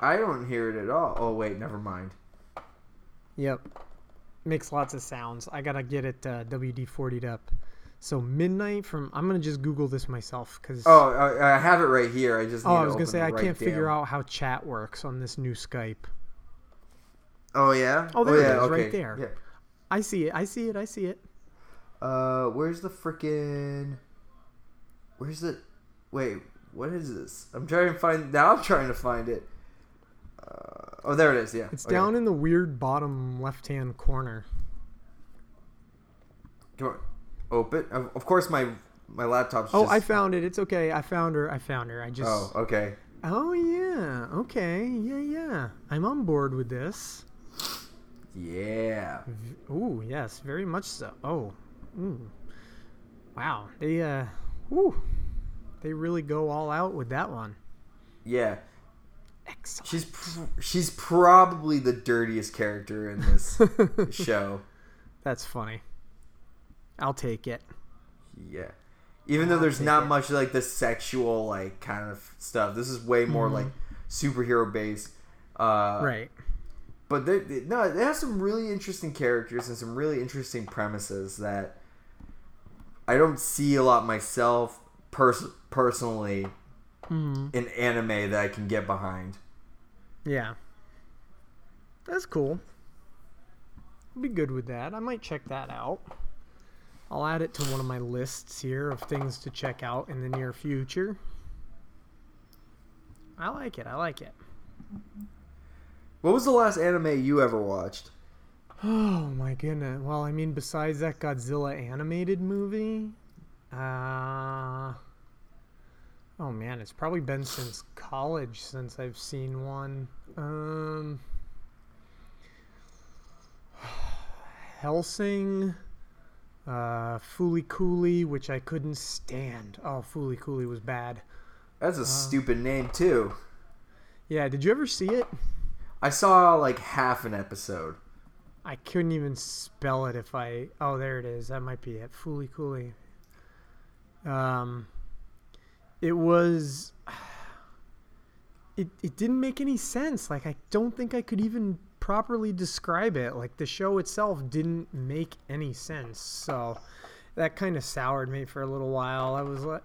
I don't hear it at all. Oh wait, never mind. Yep. Makes lots of sounds. I gotta get it uh, WD 40'd up. So midnight from. I'm gonna just Google this myself because. Oh, I, I have it right here. I just. Need Oh, I to was gonna say I right can't figure out how chat works on this new Skype. Oh yeah. Oh, there it yeah, is, right there. Yeah. I see it. I see it. I see it. Uh, where's the frickin'? Where's the? Wait, what is this? I'm trying to find. Now I'm trying to find it. Uh, oh, there it is. Yeah. It's Okay. down in the weird bottom left-hand corner. Come on, open. Of, of course, my my laptop's. Oh, just... I found it. It's okay. I found her. I found her. I just. Oh, okay. Oh yeah. Okay. Yeah, yeah. I'm on board with this. Yeah. Ooh, yes, very much so. Oh, ooh. wow. They uh, ooh, they really go all out with that one. Yeah. Excellent. She's pr- she's probably the dirtiest character in this show. That's funny. I'll take it. Yeah. Even though there's not much like the sexual like kind of stuff. This is way more like superhero based. Uh, Right. But they, they- no, it has some really interesting characters and some really interesting premises that I don't see a lot myself pers- personally in anime that I can get behind. Yeah. That's cool. I'll be good with that. I might check that out. I'll add it to one of my lists here of things to check out in the near future. I like it. I like it. What was the last anime you ever watched? Oh my goodness. Well, I mean, besides that Godzilla animated movie, uh, oh man, it's probably been since college since I've seen one. Um, Hellsing, uh, Fooly Cooly, which I couldn't stand. Oh, Fooly Cooly was bad. That's a stupid name too. Yeah, did you ever see it? I saw like half an episode. I couldn't even spell it if I. Oh, there it is. That might be it. Fooly Cooly. Um, it was. It it didn't make any sense. Like I don't think I could even properly describe it. Like the show itself didn't make any sense. So that kind of soured me for a little while. I was like,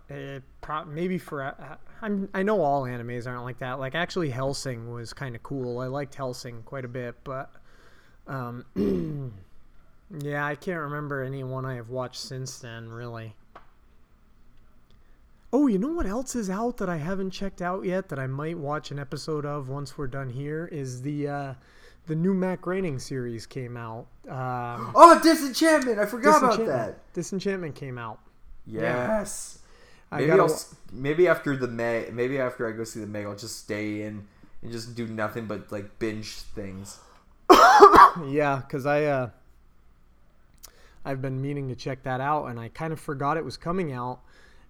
pro- maybe for uh, I'm I know all animes aren't like that. Like actually, Hellsing was kind of cool. I liked Hellsing quite a bit, but um, yeah, I can't remember anyone I have watched since then, really. Oh, you know what else is out that I haven't checked out yet that I might watch an episode of once we're done here is the uh, the new Matt Groening series came out. Um, Oh, Disenchantment! I forgot about Disenchantment. that. Disenchantment came out. Yes. I Maybe gotta maybe after the Meg maybe after I go see the Meg I'll just stay in and just do nothing but like binge things. Yeah, because I uh, I've been meaning to check that out, and I kind of forgot it was coming out,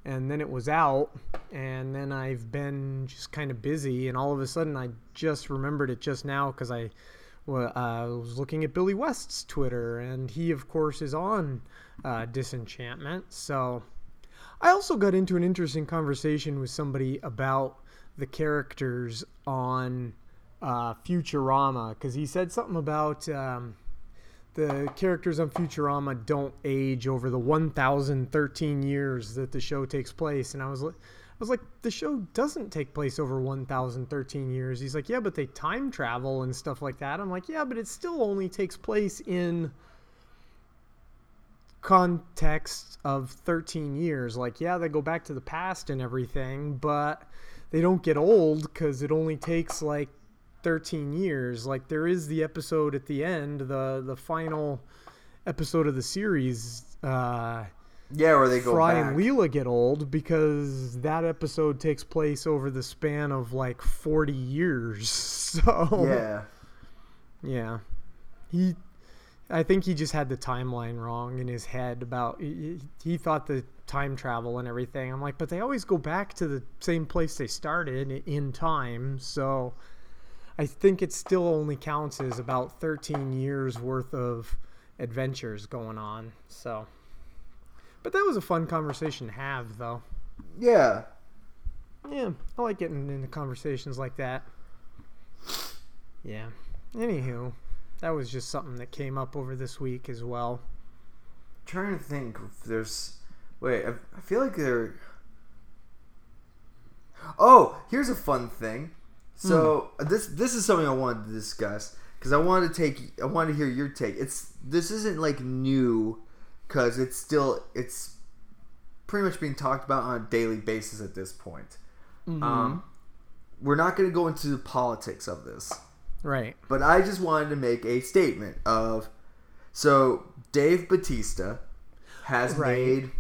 and then it was out, and then I've been just kind of busy, and all of a sudden I just remembered it just now because I uh, was looking at Billy West's Twitter, and he of course is on uh, Disenchantment, so. I also got into an interesting conversation with somebody about the characters on uh, Futurama because he said something about um, the characters on Futurama don't age over the 1,013 years that the show takes place, and I was like. I was like, the show doesn't take place over 1,013 years. He's like, yeah, but they time travel and stuff like that. I'm like, yeah, but it still only takes place in context of 13 years. Like, yeah, they go back to the past and everything, but they don't get old because it only takes like 13 years. Like, there is the episode at the end, the the final episode of the series, uh, Yeah, where they go Fry back. and Leela get old because that episode takes place over the span of like 40 years. So Yeah. yeah, he. I think he just had the timeline wrong in his head about he, he thought the time travel and everything. I'm like, but they always go back to the same place they started in time, so I think it still only counts as about 13 years worth of adventures going on. So, but that was a fun conversation to have, though. Yeah. Yeah, I like getting into conversations like that. Yeah. Anywho, that was just something that came up over this week as well. trying to think if there's wait I feel like there oh here's a fun thing so this this is something i wanted to discuss because i wanted to take i wanted to hear your take. It's this isn't like new because it's still it's pretty much being talked about on a daily basis at this point. Um we're not going to go into the politics of this. Right. but I just wanted to make a statement of so Dave Bautista has Right. made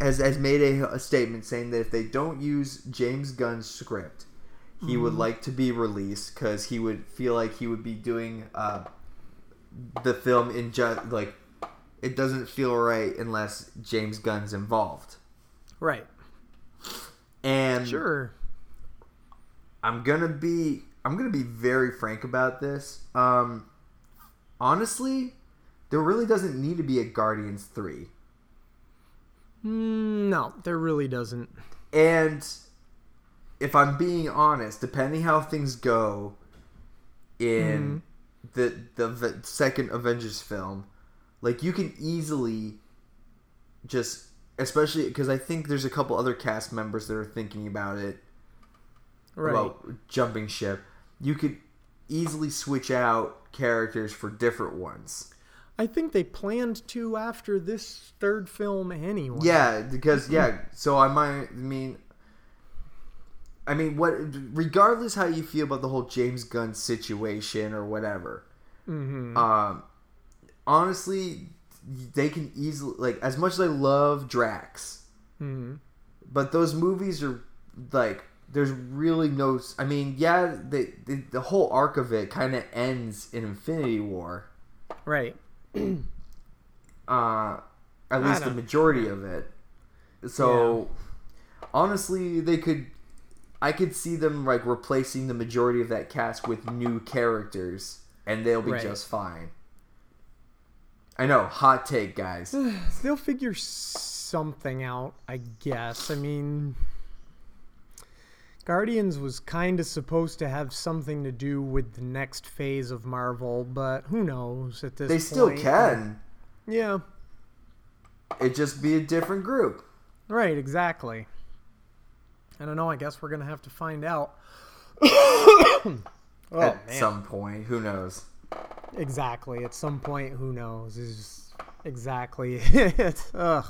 has has made a, a statement saying that if they don't use James Gunn's script, he would like to be released because he would feel like he would be doing uh, the film in just like it doesn't feel right unless James Gunn's involved. Right. And Sure. I'm gonna be I'm gonna be very frank about this. Um, honestly, there really doesn't need to be a Guardians three, Mm, no, there really doesn't. and if I'm being honest, depending how things go in mm-hmm. the, the the second Avengers film, like you can easily just especially because I think there's a couple other cast members that are thinking about it Right. about jumping ship, you could easily switch out characters for different ones. I think they planned to after this third film anyway. Yeah, because yeah, so I might I mean I mean what regardless how you feel about the whole James Gunn situation or whatever. Mm-hmm. Um honestly they can easily like as much as I love Drax, Mhm. but those movies are like there's really no i mean yeah the, the, the whole arc of it kind of ends in infinity war Right. uh at least the majority of it so honestly they could i could see them like replacing the majority of that cast with new characters and they'll be Right. just fine i know hot take guys They'll figure something out, I guess. I mean, Guardians was kind of supposed to have something to do with the next phase of Marvel, but who knows at this they still can Yeah, It'd just be a different group right, exactly. I don't know. I guess we're going to have to find out. oh, at man. some point who knows Exactly. At some point, who knows? Is exactly it. Ugh.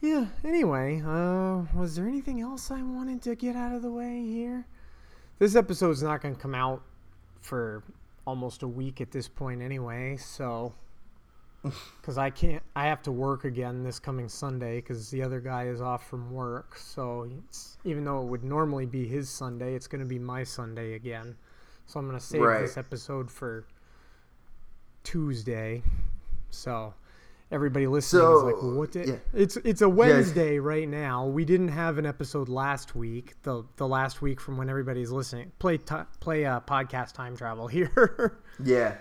Yeah. Anyway, uh, was there anything else I wanted to get out of the way here? This episode's not going to come out for almost a week at this point, anyway. So, because I can't, I have to work again this coming Sunday because the other guy is off from work. So, even though it would normally be his Sunday, it's going to be my Sunday again. So I'm going to save Right. this episode for Tuesday. So everybody listening is like, So, "What did?" yeah. It's it's a Wednesday right now. We didn't have an episode last week. The the last week from when everybody's listening. Play ti play uh, podcast time travel here. Yeah.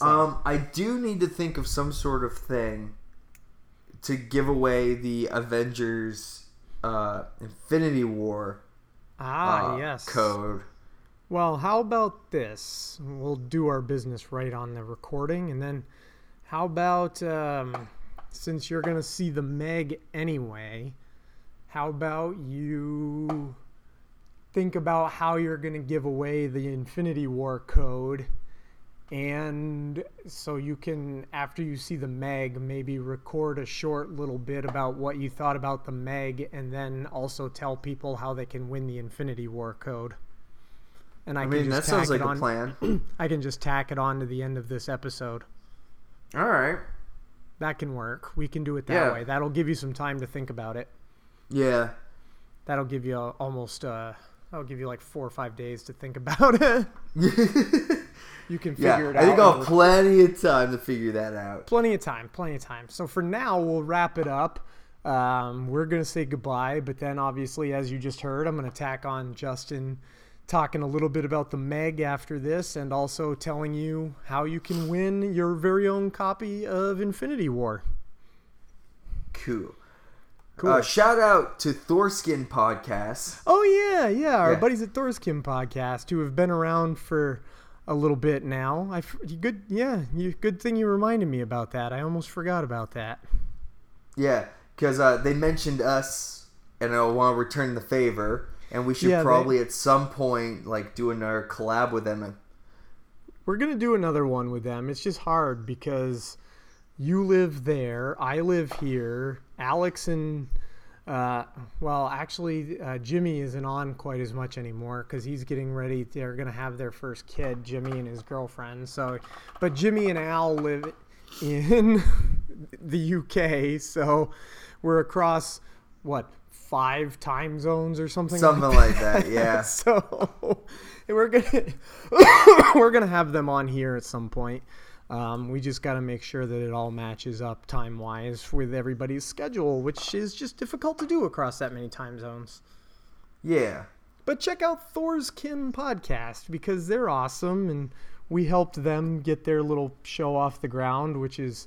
Um, I do need to think of some sort of thing to give away the Avengers uh, Infinity War ah, uh, yes. code. Well, how about this? We'll do our business right on the recording, and then how about um, since you're gonna see the Meg anyway, how about you think about how you're gonna give away the Infinity War code, and so you can after you see the Meg, maybe record a short little bit about what you thought about the Meg, and then also tell people how they can win the Infinity War code. And I, I can mean, that just sounds tack like it a on, plan. I can just tack it on to the end of this episode. All right. That can work. We can do it that Yeah. way. That'll give you some time to think about it. Yeah. That'll give you almost uh that'll give you like 4 or 5 days to think about it. you can Yeah. figure it I think. I'll have plenty of time to figure that out. plenty of time, plenty of time. So for now, we'll wrap it up. Um, we're gonna say goodbye, but then obviously, as you just heard, I'm gonna tack on Justin talking a little bit about the Meg after this, and also telling you how you can win your very own copy of Infinity War. Cool. Cool. Uh, shout out to Thorskin Podcast. Oh yeah, yeah, our Yeah. buddies at Thorskin Podcast who have been around for a little bit now. I good, yeah, you good thing you reminded me about that. I almost forgot about that. Yeah, because uh, they mentioned us, and I want to return the favor. And we should Yeah, they- probably at some point like do another collab with them. We're gonna do another one with them. It's just hard because you live there, I live here. Alex and uh, well, actually, uh, Jimmy isn't on quite as much anymore because he's getting ready. They're gonna have their first kid, Jimmy and his girlfriend. So, but Jimmy and Al live in the UK, so we're across what five time zones or something. Something like like that, yeah. so we're gonna we're gonna have them on here at some point. Um, we just got to make sure that it all matches up time wise with everybody's schedule, which is just difficult to do across that many time zones. Yeah. But check out Thor's Kin podcast because they're awesome, and we helped them get their little show off the ground, which is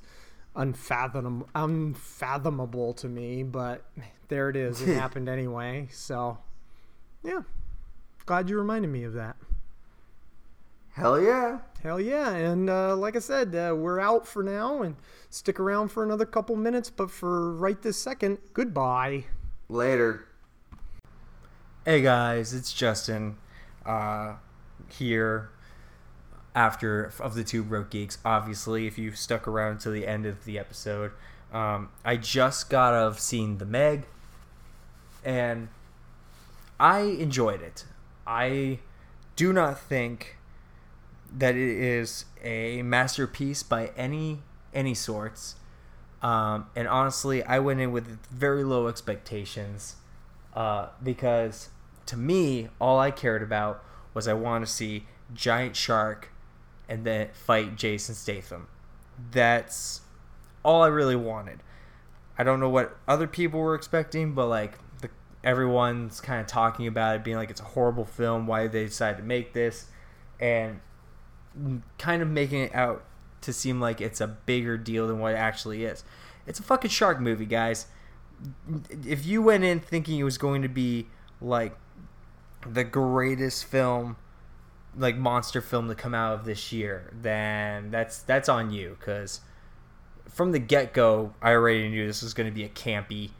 unfathom unfathomable to me. But there it is; it happened anyway. So, yeah, glad you reminded me of that. Hell yeah. Hell yeah! And uh, like I said, uh, we're out for now, and stick around for another couple minutes. But for right this second, goodbye. Later. Hey guys, it's Justin uh, here after of the two broke geeks. Obviously, if you stuck around to the end of the episode, um, I just got of seeing the Meg, and I enjoyed it. I do not think that it is a masterpiece by any any sorts. Um, and honestly, I went in with very low expectations uh, because to me, all I cared about was I want to see giant shark and then fight Jason Statham. That's all I really wanted. I don't know what other people were expecting, but like the, everyone's kind of talking about it, being like it's a horrible film. Why they decided to make this, and kind of making it out to seem like it's a bigger deal than what it actually is. It's a fucking shark movie, guys. If you went in thinking it was going to be like the greatest film, like monster film to come out of this year, then that's that's on you. Because from the get go, I already knew this was going to be a campy,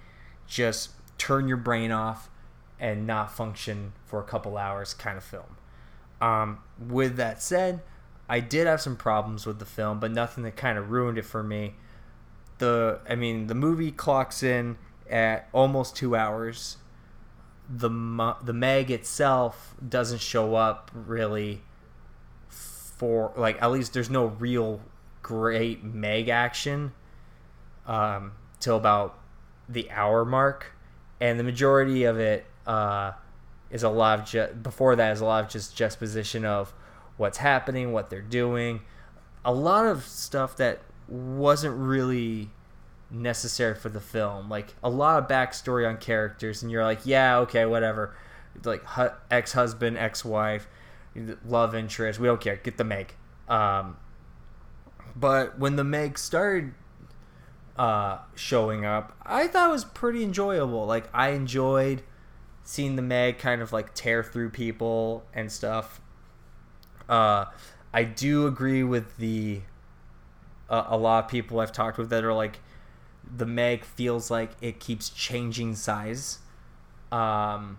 just turn your brain off and not function for a couple hours kind of film. Um, with that said, I did have some problems with the film, but nothing that kind of ruined it for me. The I mean, the movie clocks in at almost two hours. The the Meg itself doesn't show up really for like at least there's no real great Meg action um, till about the hour mark, and the majority of it uh, is a lot of ju- before that is a lot of just juxtaposition of what's happening, what they're doing, a lot of stuff that wasn't really necessary for the film. Like a lot of backstory on characters, and you're like, yeah, okay, whatever. Like hu- ex-husband, ex-wife, love interest, we don't care. Get the Meg. Um, but when the Meg started uh, showing up, I thought it was pretty enjoyable. Like I enjoyed seeing the Meg kind of like tear through people and stuff. Uh, I do agree with the uh, a lot of people I've talked with that are like the Meg feels like it keeps changing size. Um,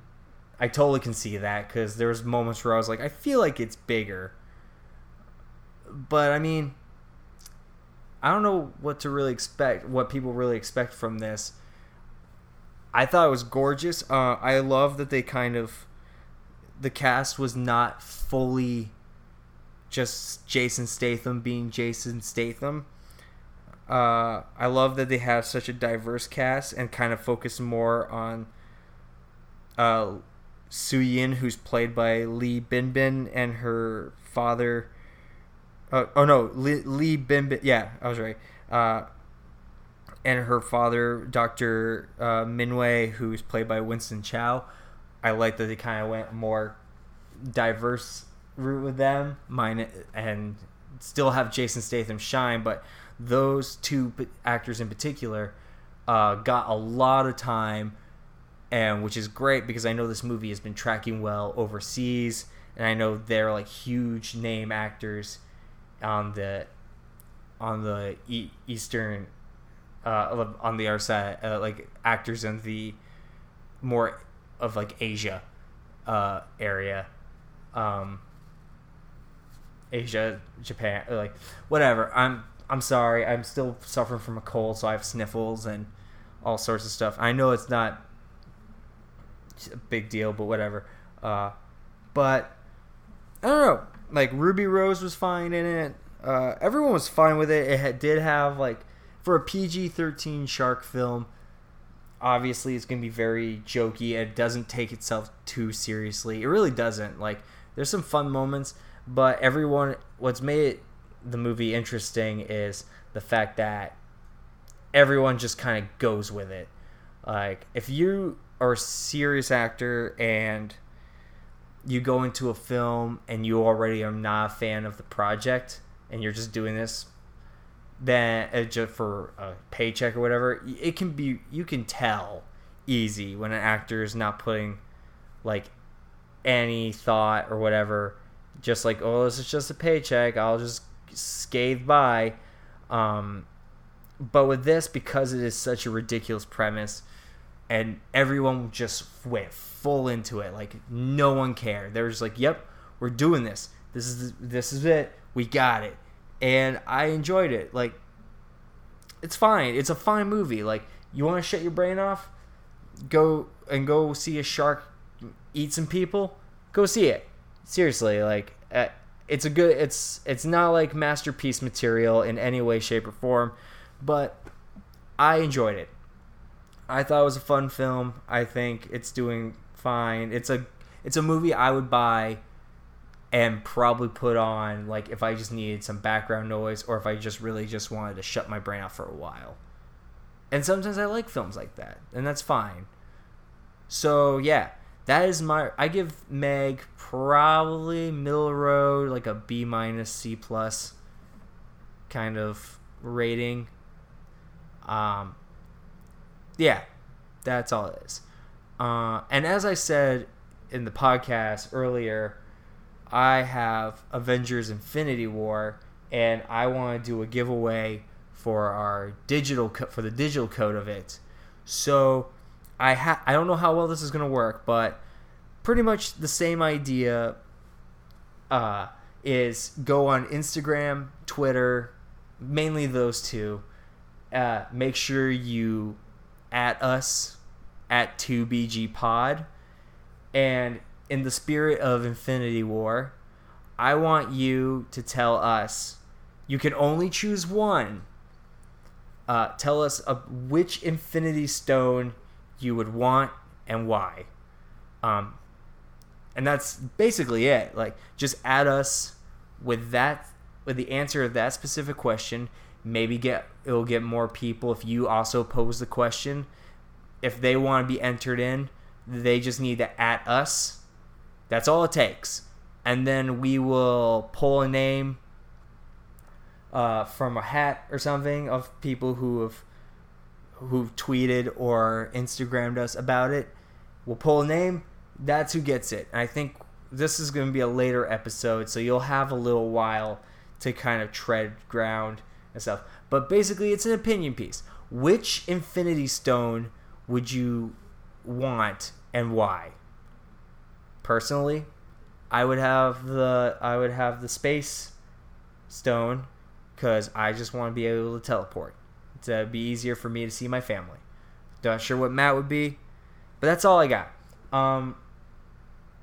I totally can see that because there was moments where I was like, I feel like it's bigger, but I mean, I don't know what to really expect, what people really expect from this. I thought it was gorgeous. Uh, I love that they kind of the cast was not fully just Jason Statham being Jason Statham. Uh, I love that they have such a diverse cast and kind of focus more on uh, Su Yin, who's played by Li Bingbing, and her father. Uh, oh no, Lee, Li Bingbing. Yeah, I was right. Uh, and her father, Dr. Uh, Minway, who's played by Winston Chao. I like that they kind of went more diverse route with them. Mine and still have Jason Statham shine, but those two actors in particular uh, got a lot of time, and which is great because I know this movie has been tracking well overseas, and I know they're like huge name actors on the on the e- eastern uh, on the other side, uh, like actors in the more of like Asia uh, area, um, Asia, Japan, like whatever. I'm I'm sorry. I'm still suffering from a cold, so I have sniffles and all sorts of stuff. I know it's not a big deal, but whatever. Uh, but I don't know. Like Ruby Rose was fine in it. Uh, everyone was fine with it. It had, did have like for a PG-13 shark film. Obviously, it's gonna be very jokey. It doesn't take itself too seriously. It really doesn't. Like there's some fun moments, but everyone. What's made the movie interesting is the fact that everyone just kind of goes with it. Like if you are a serious actor and you go into a film and you already are not a fan of the project and you're just doing this then uh, just for a paycheck or whatever it can be you can tell easy when an actor is not putting like any thought or whatever just like oh this is just a paycheck i'll just scathe by. Um but with this because it is such a ridiculous premise and everyone just went full into it like no one cared. They were just like yep we're doing this. This is this is it. We got it. And i enjoyed it. Like it's fine. It's a fine movie. Like you want to shut your brain off? Go and go see a shark eat some people? Go see it seriously like uh, it's a good it's it's not like masterpiece material in any way shape or form but i enjoyed it I thought it was a fun film. I think it's doing fine. It's a it's a movie I would buy and probably put on like if I just needed some background noise or if I just really just wanted to shut my brain off for a while. And sometimes I like films like that, and that's fine. So yeah, that is my I give Meg probably middle road like a B minus C plus kind of rating. Um yeah, that's all it is. Uh, and as I said in the podcast earlier, I have Avengers Infinity War, and I want to do a giveaway for our digital co- for the digital code of it. So I ha- I don't know how well this is gonna work, but pretty much the same idea. Uh, is go on Instagram, Twitter, mainly those two. Uh, make sure you at us at 2BG Pod. And in the spirit of Infinity War, I want you to tell us. You can only choose one. Uh, tell us uh, which Infinity Stone you would want and why. Um, and that's basically it. Like, just add us with that, with the answer of that specific question. Maybe get it'll get more people if you also pose the question. If they want to be entered in, they just need to at us. That's all it takes. And then we will pull a name uh, from a hat or something of people who have who've tweeted or Instagrammed us about it. We'll pull a name. That's who gets it. And I think this is going to be a later episode, so you'll have a little while to kind of tread ground and stuff. But basically, it's an opinion piece. Which Infinity Stone would you want and why? Personally, I would have the I would have the space stone because I just want to be able to teleport to be easier for me to see my family. Not sure what Matt would be, but that's all I got. Um,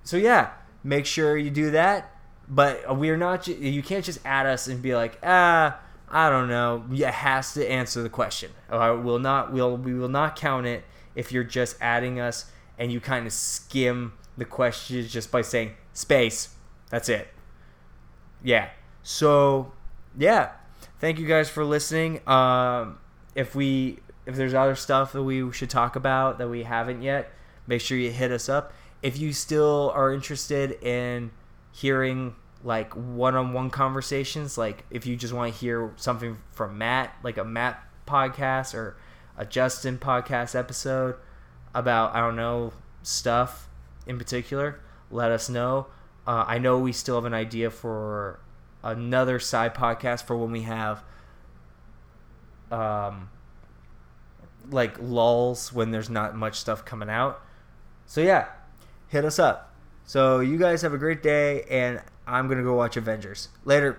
so yeah, make sure you do that. But we're not. You can't just add us and be like, ah, I don't know. It has to answer the question. Uh, will not. We'll we will not count it if you're just adding us and you kind of skim the questions just by saying space. That's it. Yeah. So yeah. Thank you guys for listening. Um, if we if there's other stuff that we should talk about that we haven't yet, make sure you hit us up. If you still are interested in hearing like one-on-one conversations, like if you just want to hear something from Matt, like a Matt podcast or a Justin podcast episode about I don't know stuff in particular, let us know. Uh, I know we still have an idea for another side podcast for when we have um like lulls when there's not much stuff coming out. So yeah, hit us up. So you guys have a great day and I'm to go watch Avengers. Later.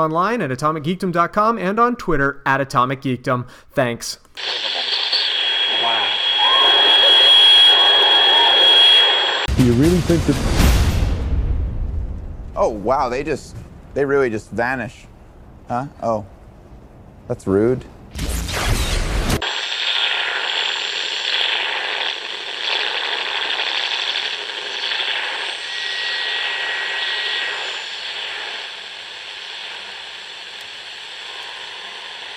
online at atomicgeekdom.com and on Twitter at atomicgeekdom. Thanks. Wow. Do you really think that? Oh wow, they just, they really just vanish, huh? Oh, that's rude.